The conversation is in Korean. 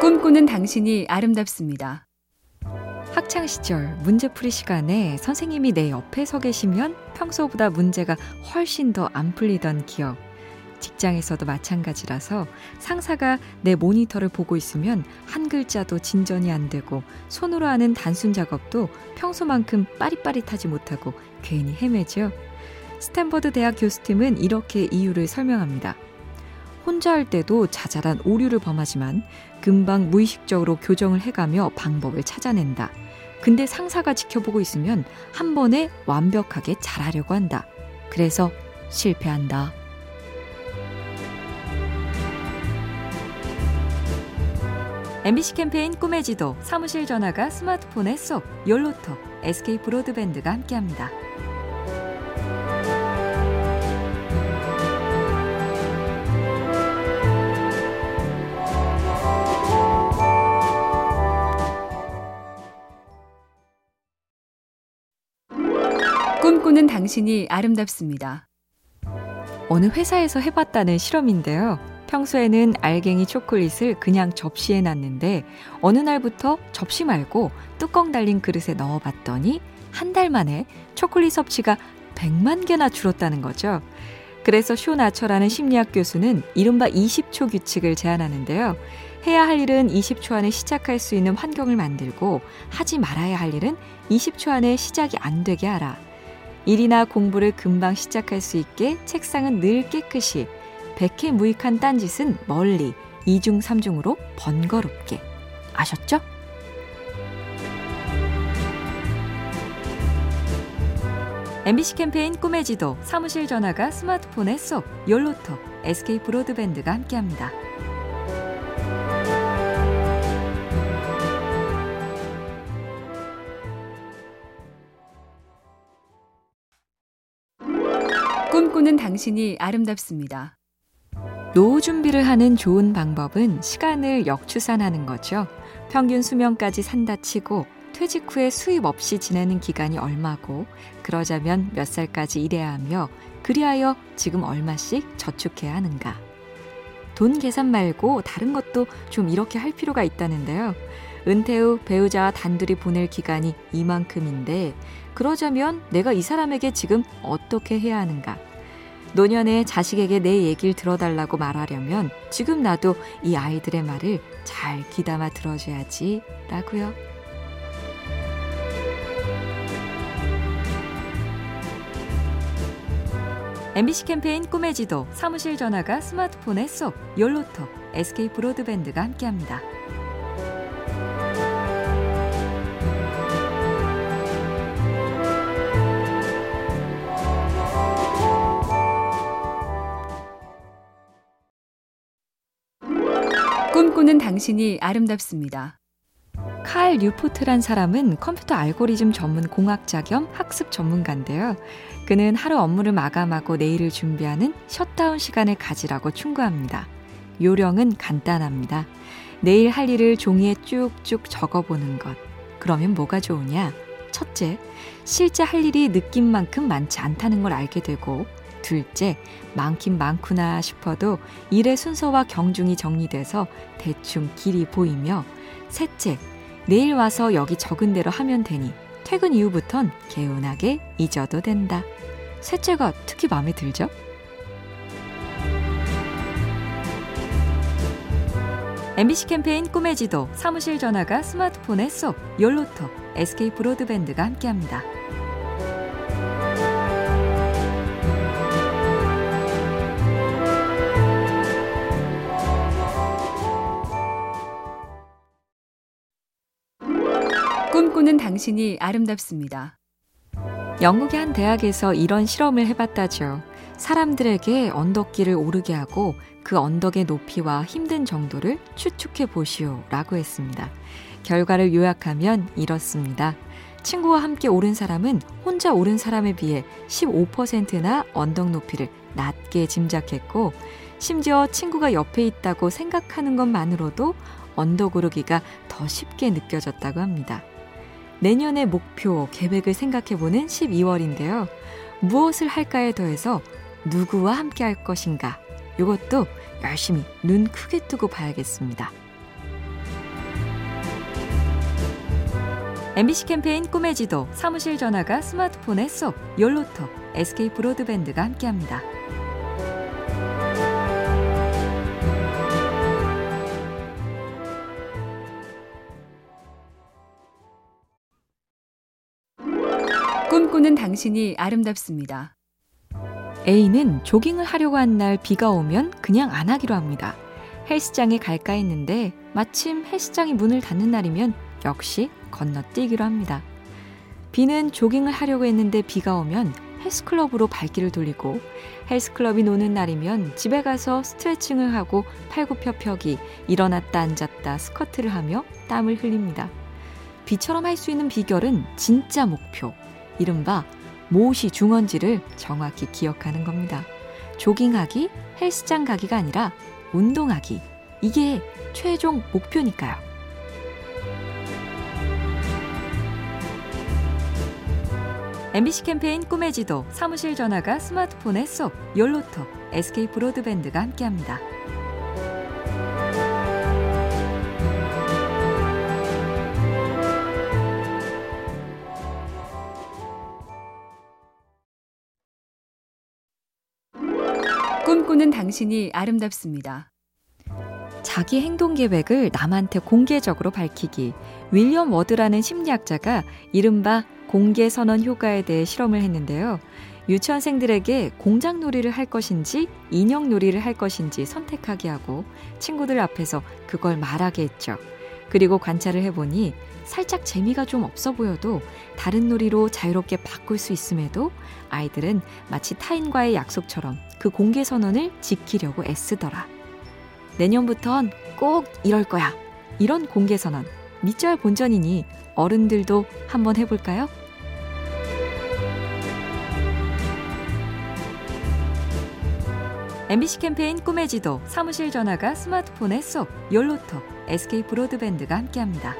꿈꾸는 당신이 아름답습니다. 학창 시절 문제풀이 시간에 선생님이 내 옆에 서 계시면 평소보다 문제가 훨씬 더 안 풀리던 기억. 직장에서도 마찬가지라서 상사가 내 모니터를 보고 있으면 한 글자도 진전이 안 되고 손으로 하는 단순 작업도 평소만큼 빠릿빠릿하지 못하고 괜히 헤매죠. 스탠퍼드 대학 교수팀은 이렇게 이유를 설명합니다. 혼자 할 때도 자잘한 오류를 범하지만 금방 무의식적으로 교정을 해가며 방법을 찾아낸다. 근데 상사가 지켜보고 있으면 한 번에 완벽하게 잘하려고 한다. 그래서 실패한다. MBC 캠페인 꿈의 지도 사무실 전화가 스마트폰에 쏙 열로톡 SK 브로드밴드가 함께합니다. 꿈꾸는 당신이 아름답습니다. 어느 회사에서 해봤다는 실험인데요. 평소에는 알갱이 초콜릿을 그냥 접시에 놨는데 어느 날부터 접시 말고 뚜껑 달린 그릇에 넣어봤더니 한 달 만에 초콜릿 섭취가 100만 개나 줄었다는 거죠. 그래서 쇼 나처라는 심리학 교수는 이른바 20초 규칙을 제안하는데요. 해야 할 일은 20초 안에 시작할 수 있는 환경을 만들고 하지 말아야 할 일은 20초 안에 시작이 안 되게 하라. 일이나 공부를 금방 시작할 수 있게 책상은 늘 깨끗이, 백해 무익한 딴짓은 멀리, 이중삼중으로 번거롭게. 아셨죠? MBC 캠페인 꿈의 지도, 사무실 전화가 스마트폰에 쏙, 열로톡, SK 브로드밴드가 함께합니다. 꿈꾸는 당신이 아름답습니다. 노후 준비를 하는 좋은 방법은 시간을 역추산하는 거죠. 평균 수명까지 산다 치고 퇴직 후에 수입 없이 지내는 기간이 얼마고 그러자면 몇 살까지 일해야 하며 그리하여 지금 얼마씩 저축해야 하는가. 돈 계산 말고 다른 것도 좀 이렇게 할 필요가 있다는데요. 은퇴 후 배우자와 단둘이 보낼 기간이 이만큼인데 그러자면 내가 이 사람에게 지금 어떻게 해야 하는가? 노년에 자식에게 내 얘기를 들어달라고 말하려면 지금 나도 이 아이들의 말을 잘 귀담아 들어줘야지 라고요. MBC 캠페인 꿈의 지도 사무실 전화가 스마트폰에 쏙 열로톡 SK 브로드밴드가 함께합니다. 꿈꾸는 당신이 아름답습니다. 칼 뉴포트란 사람은 컴퓨터 알고리즘 전문 공학자 겸 학습 전문가인데요. 그는 하루 업무를 마감하고 내일을 준비하는 셧다운 시간을 가지라고 충고합니다. 요령은 간단합니다. 내일 할 일을 종이에 쭉쭉 적어보는 것. 그러면 뭐가 좋으냐? 첫째, 실제 할 일이 느낌만큼 많지 않다는 걸 알게 되고, 둘째, 많긴 많구나 싶어도 일의 순서와 경중이 정리돼서 대충 길이 보이며, 셋째, 내일 와서 여기 적은 대로 하면 되니 퇴근 이후부턴 개운하게 잊어도 된다. 셋째가 특히 마음에 들죠? MBC 캠페인 꿈의 지도 사무실 전화가 스마트폰에 쏙 열로톡 SK 브로드밴드가 함께합니다. 꿈꾸는 당신이 아름답습니다. 영국의 한 대학에서 이런 실험을 해봤다죠. 사람들에게 언덕길을 오르게 하고 그 언덕의 높이와 힘든 정도를 추측해 보시오 라고 했습니다. 결과를 요약하면 이렇습니다. 친구와 함께 오른 사람은 혼자 오른 사람에 비해 15%나 언덕 높이를 낮게 짐작했고, 심지어 친구가 옆에 있다고 생각하는 것만으로도 언덕 오르기가 더 쉽게 느껴졌다고 합니다. 내년의 목표, 계획을 생각해보는 12월인데요. 무엇을 할까에 더해서 누구와 함께 할 것인가, 이것도 열심히 눈 크게 뜨고 봐야겠습니다. MBC 캠페인 꿈의 지도, 사무실 전화가 스마트폰에 쏙, 열로톡, SK 브로드밴드가 함께합니다. 꿈꾸는 당신이 아름답습니다. A는 조깅을 하려고 한 날 비가 오면 그냥 안 하기로 합니다. 헬스장에 갈까 했는데 마침 헬스장이 문을 닫는 날이면 역시 건너뛰기로 합니다. B는 조깅을 하려고 했는데 비가 오면 헬스클럽으로 발길을 돌리고 헬스클럽이 노는 날이면 집에 가서 스트레칭을 하고 팔굽혀펴기, 일어났다 앉았다 스쿼트를 하며 땀을 흘립니다. B처럼 할 수 있는 비결은 진짜 목표, 이른바 모시 중원지를 정확히 기억하는 겁니다. 조깅하기, 헬스장 가기가 아니라 운동하기. 이게 최종 목표니까요. MBC 캠페인 꿈의 지도, 사무실 전화가 스마트폰에 쏙, 열로톡, SK 브로드밴드가 함께합니다. 꿈꾸는 당신이 아름답습니다. 자기 행동 계획을 남한테 공개적으로 밝히기. 윌리엄 워드라는 심리학자가 이른바 공개 선언 효과에 대해 실험을 했는데요. 유치원생들에게 공장 놀이를 할 것인지 인형 놀이를 할 것인지 선택하게 하고 친구들 앞에서 그걸 말하게 했죠. 그리고 관찰을 해보니 살짝 재미가 좀 없어 보여도 다른 놀이로 자유롭게 바꿀 수 있음에도 아이들은 마치 타인과의 약속처럼 그 공개 선언을 지키려고 애쓰더라. 내년부턴 꼭 이럴 거야. 이런 공개 선언. 밑절 본전이니 어른들도 한번 해볼까요? MBC 캠페인 꿈의 지도, 사무실 전화가 스마트폰에 쏙, 열로톡, SK 브로드밴드가 함께합니다.